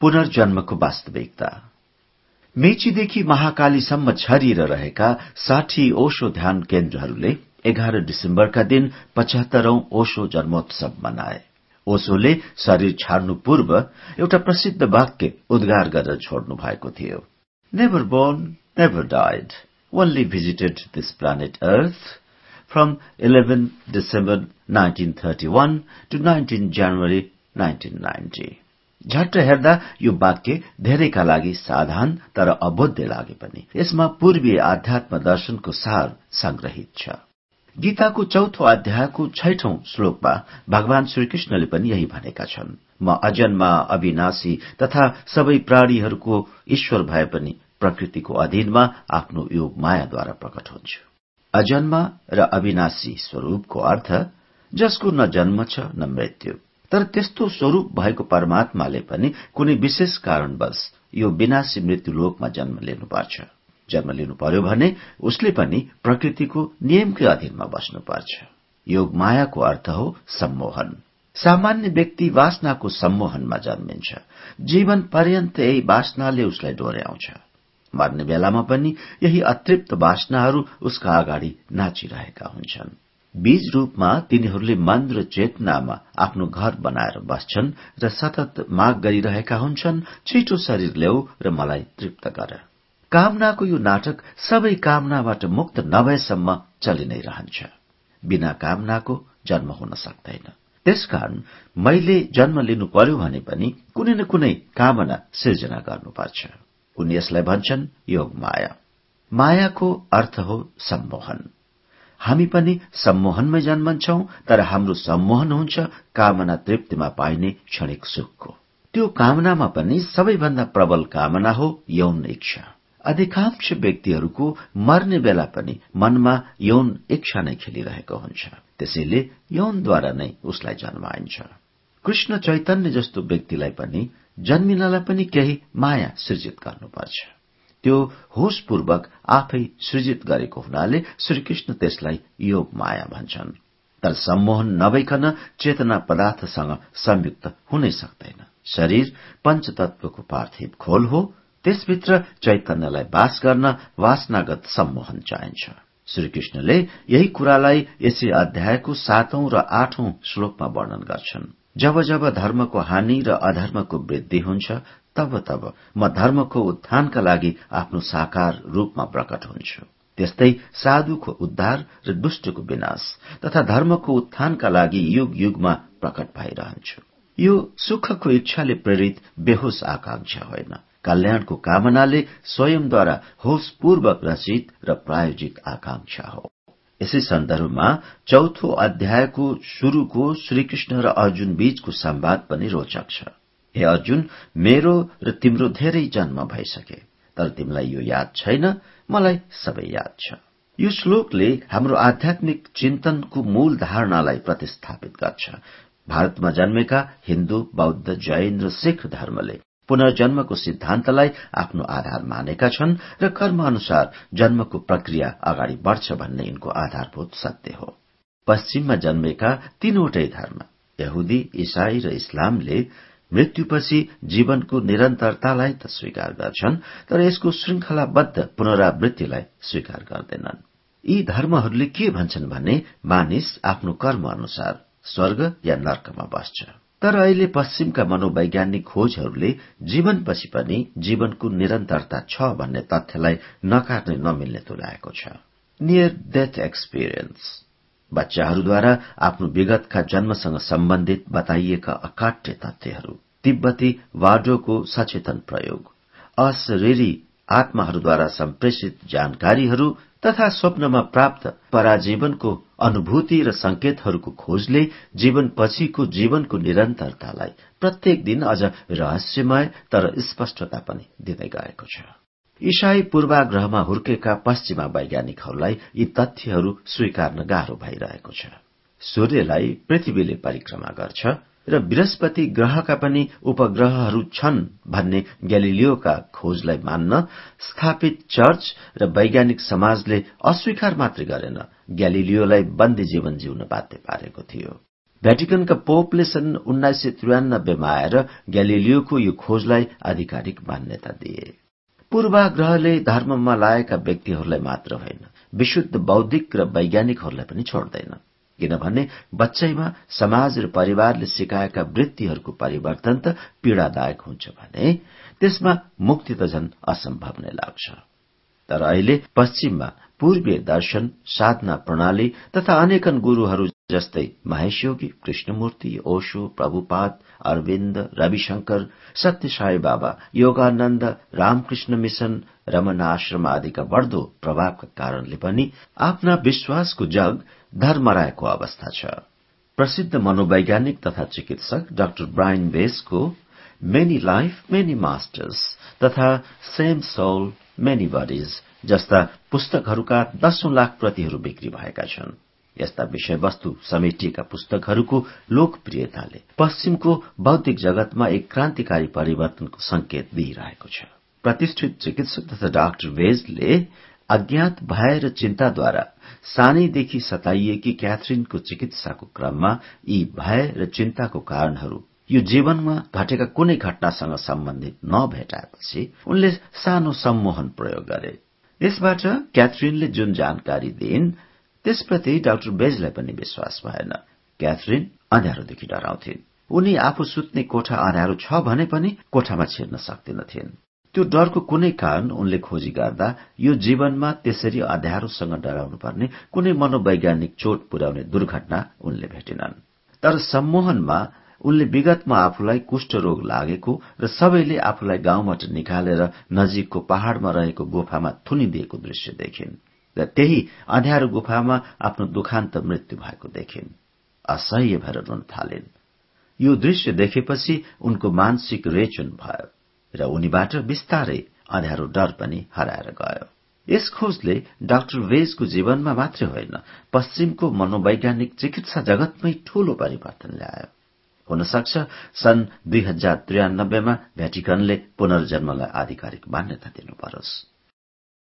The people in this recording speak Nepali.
पुनर्जन्मको वास्तविकता। मेचीदेखि महाकालीसम्म छरिएर रहेका साठी ओशो ध्यान केन्द्रहरूले एघार डिसेम्बरका दिन पचहत्तरौं ओशो जन्मोत्सव मनाए। ओशोले शरीर छाड्नु पूर्व एउटा प्रसिद्ध वाक्य उद्गार गरेर छोड्नु भएको थियो। Never born never died only visited this planet earth from 11 December 1931 to 19 January 1990 झट्ट हेर्दा यो वाक्य धेरैका लागि साधारण तर अबोध्य लागे पनि। यसमा पूर्वीय आध्यात्म दर्शनको सार संग्रहित छ। गीताको चौथो अध्यायको छैठौं श्लोकमा भगवान श्रीकृष्णले पनि यही भनेका छन्। म अजन्मा अविनाशी तथा सबै प्राणीहरूको ईश्वर भए पनि प्रकृतिको अधीनमा आफ्नो योग मायाद्वारा प्रकट हुन्छु। अजन्मा र अविनाशी स्वरूपको अर्थ जसको न जन्म छ न मृत्यु। तर त्यस्तो स्वरूप भएको परमात्माले पनि कुनै विशेष कारणवश यो विनाशी मृत्युलोकमा जन्म लिनुपर्छ। जन्म लिनु पर्यो भने उसले पनि प्रकृतिको नियमकै अधीनमा बस्नुपर्छ। योग मायाको अर्थ हो सम्मोहन। सामान्य व्यक्ति वासनाको सम्मोहनमा जन्मिन्छ। जीवन पर्यन्त यही वासनाले उसलाई डोर्याउँछ। मर्ने बेलामा पनि यही अतृप्त वासनाहरू उसका अगाडि नाचिरहेका हुन्छन्। बीज रूपमा तिनीहरूले मन र चेतनामा आफ्नो घर बनाएर बस्छन् र सतत माग गरिरहेका हुन्छन् छिटो शरीर ल्याऊ र मलाई तृप्त गर। कामनाको यो नाटक सबै कामनाबाट मुक्त नभएसम्म चलि नै रहन्छ। बिना कामनाको जन्म हुन सक्दैन। त्यसकारण मैले जन्म लिनु पर्यो भने पनि कुनै न कुनै कामना सिर्जना गर्नुपर्छ। उनी यसलाई भन्छन् योग माया। मायाको अर्थ हो सम्मोहन। हामी पनि सम्मोहनमै जन्मन्छौ तर हाम्रो सम्मोहन हुन्छ कामना तृप्तिमा पाइने क्षणिक सुखको। त्यो कामनामा पनि सबैभन्दा प्रबल कामना हो यौन इच्छा। अधिकांश व्यक्तिहरूको मर्ने बेला पनि मनमा यौन इच्छा नै खेलिरहेको हुन्छ। त्यसैले यौनद्वारा नै उसलाई जन्माइन्छ। कृष्ण चैतन्य जस्तो व्यक्तिलाई पनि जन्मिनलाई पनि केही माया सृजित गर्नुपर्छ। त्यो होसपूर्वक आफै सृजित गरेको हुनाले श्रीकृष्ण त्यसलाई योग माया भन्छन्। तर सम्मोहन नभइकन चेतना पदार्थसँग संयुक्त हुनै सक्दैन। शरीर पञ्चतत्वको पार्थिव खोल हो त्यसभित्र चैतन्यलाई बास गर्न वासनागत सम्मोहन चाहिन्छ। श्रीकृष्णले यही कुरालाई यसै अध्यायको सातौं र आठौं श्लोकमा वर्णन गर्छन्। जब जब धर्मको हानि र अधर्मको वृद्धि हुन्छ तब तब म धर्मको उत्थानका लागि आफ्नो साकार रूपमा प्रकट हुन्छु। त्यस्तै साधुको उद्धार र दुष्टको विनाश तथा धर्मको उत्थानका लागि युग युगमा प्रकट भइरहन्छु। यो सुखको इच्छाले प्रेरित बेहोस आकांक्षा होइन। कल्याणको कामनाले स्वयंद्वारा होसपूर्वक रचित र प्रायोजित आकांक्षा हो। यसै सन्दर्भमा चौथो अध्यायको शुरूको श्रीकृष्ण र अर्जुन बीचको संवाद पनि रोचक छ। हे अर्जुन मेरो र तिम्रो धेरै जन्म भइसके तर तिमीलाई यो याद छैन मलाई सबै याद छ। यो श्लोकले हाम्रो आध्यात्मिक चिन्तनको मूल धारणालाई प्रतिस्थापित गर्छ। भारतमा जन्मेका हिन्दू बौद्ध जैन र सिख धर्मले पुनर्जन्मको सिद्धान्तलाई आफ्नो आधार मानेका छन् र कर्म अनुसार जन्मको प्रक्रिया अगाडि बढ़छ भन्ने यिनको आधारभूत सत्य हो। पश्चिममा जन्मेका तीनवटै धर्म यहुदी इसाई र इस्लामले मृत्युपछि जीवनको निरन्तरतालाई त स्वीकार गर्छन् तर यसको श्रृंखलाबद्ध पुनरावृत्तिलाई स्वीकार गर्दैनन्। यी धर्महरूले के भन्छन् भने मानिस आफ्नो कर्म अनुसार स्वर्ग या नर्कमा बस्छ। तर अहिले पश्चिमका मनोवैज्ञानिक खोजहरूले जीवनपछि पनि जीवनको निरन्तरता छ भन्ने तथ्यलाई नकार्ने नमिल्ने तुल्याएको छ। नियर डेथ एक्सपिरियन्स बच्चाहरूद्वारा आफ्नो विगतका जन्मसँग सम्बन्धित बताइएका अकाट्य तथ्यहरू। तिब्बती वाडोको सचेतन प्रयोग। अशरीरी आत्माहरूद्वारा सम्प्रेषित जानकारीहरू तथा स्वप्नमा प्राप्त पराजीवनको अनुभूति र संकेतहरूको खोजले जीवनपछिको जीवनको निरन्तरतालाई प्रत्येक दिन अझ रहस्यमय तर स्पष्टता पनि दिँदै गएको छ। ईसाई पूर्वाग्रहमा हुर्केका पश्चिमा वैज्ञानिकहरूलाई यी तथ्यहरू स्वीकार्न गाह्रो भइरहेको छ। सूर्यलाई पृथ्वीले परिक्रमा गर्छ र बृहस्पति ग्रहका पनि उपग्रहहरू छन् भन्ने ग्यालिलियोका खोजलाई मान्न स्थापित चर्च र वैज्ञानिक समाजले अस्वीकार मात्रै गरेन। ग्यालिलियोलाई बन्दी जीवन जिउन बाध्य पारेको थियो। भ्याटिकनका पोपले सन् उन्नाइस सय त्रियानब्बेमा आएर ग्यालिलियोको यो खोजलाई आधिकारिक मान्यता दिए। पूर्वाग्रहले धर्ममा लागेका व्यक्तिहरूलाई मात्र होइन विशुद्ध बौद्धिक र वैज्ञानिकहरूलाई पनि छोड्दैन। किनभने बच्चैमा समाज र परिवारले सिकाएका वृत्तिहरूको परिवर्तन त पीड़ादायक हुन्छ भने त्यसमा मुक्ति त झन असम्भव नै लाग्छ। तर अहिले पश्चिममा पूर्वीय दर्शन साधना प्रणाली तथा अनेकन गुरूहरू जस्तै महेशयोगी कृष्णमूर्ति ओशो प्रभुपाद अरविन्द रविशंकर सत्य बाबा योगानन्द रामकृष्ण मिशन रमन आश्रम आदिका बढ्दो प्रभावका कारणले पनि आफ्ना विश्वासको जग धर्मराएको अवस्था छ। प्रसिद्ध मनोवैज्ञानिक तथा चिकित्सक डाक्टर ब्राइन बेसको मेनी लाइफ मेनी मास्टर्स तथा सेम सोल मेनी बडिज जस्ता पुस्तकहरूका दशौं लाख प्रतिहरू बिक्री भएका छन्। यस्ता विषयवस्तु समेटिएका पुस्तकहरूको लोकप्रियताले पश्चिमको बौद्धिक जगतमा एक क्रान्तिकारी परिवर्तनको संकेत दिइरहेको छ। प्रतिष्ठित चिकित्सक तथा डाक्टर वेजले अज्ञात भय र चिन्ताद्वारा सानैदेखि सताइएकी क्याथरिनको चिकित्साको क्रममा यी भय र चिन्ताको कारणहरू यो जीवनमा घटेका कुनै घटनासँग सम्बन्धित नभेटाएपछि उनले सानो सम्मोहन प्रयोग गरे। यसबाट क्याथरिनले जुन जानकारी दिइन् त्यसप्रति डाक्टर बेजलाई पनि विश्वास भएन। क्याथरिन अँध्यारोदेखि डराउँथिन्। उनी आफू सुत्ने कोठा अँध्यारो छ भने पनि कोठामा छिर्न सक्दिनथिन्। त्यो डरको कुनै कारण उनले खोजी गर्दा यो जीवनमा त्यसरी अँध्यारोसँग डराउनु पर्ने कुनै मनोवैज्ञानिक चोट पुर्याउने दुर्घटना उनले भेटिनन्। तर सम्मोहनमा उनले विगतमा आफूलाई कुष्ठरोग लागेको र सबैले आफूलाई गाउँबाट निकालेर नजिकको पहाड़मा रहेको गुफामा थुनिदिएको दृश्य देखिन्। र त्यही अँध्यारो गुफामा आफ्नो दुखान्त मृत्यु भएको देखिन्। असह्य भएर रुन थालिन्। यो दृश्य देखेपछि उनको मानसिक रेचन भयो र उनीबाट बिस्तारै अँध्यारो डर पनि हराएर गयो। यस खोजले डाक्टर वेजको जीवनमा मात्रै होइन पश्चिमको मनोवैज्ञानिक चिकित्सा जगतमै ठूलो परिवर्तन ल्यायो। हुन सक्छ सन् दुई हजार त्रियानब्बेमा भ्याटिकनले पुनर्जन्मलाई आधिकारिक मान्यता दिनु परोस्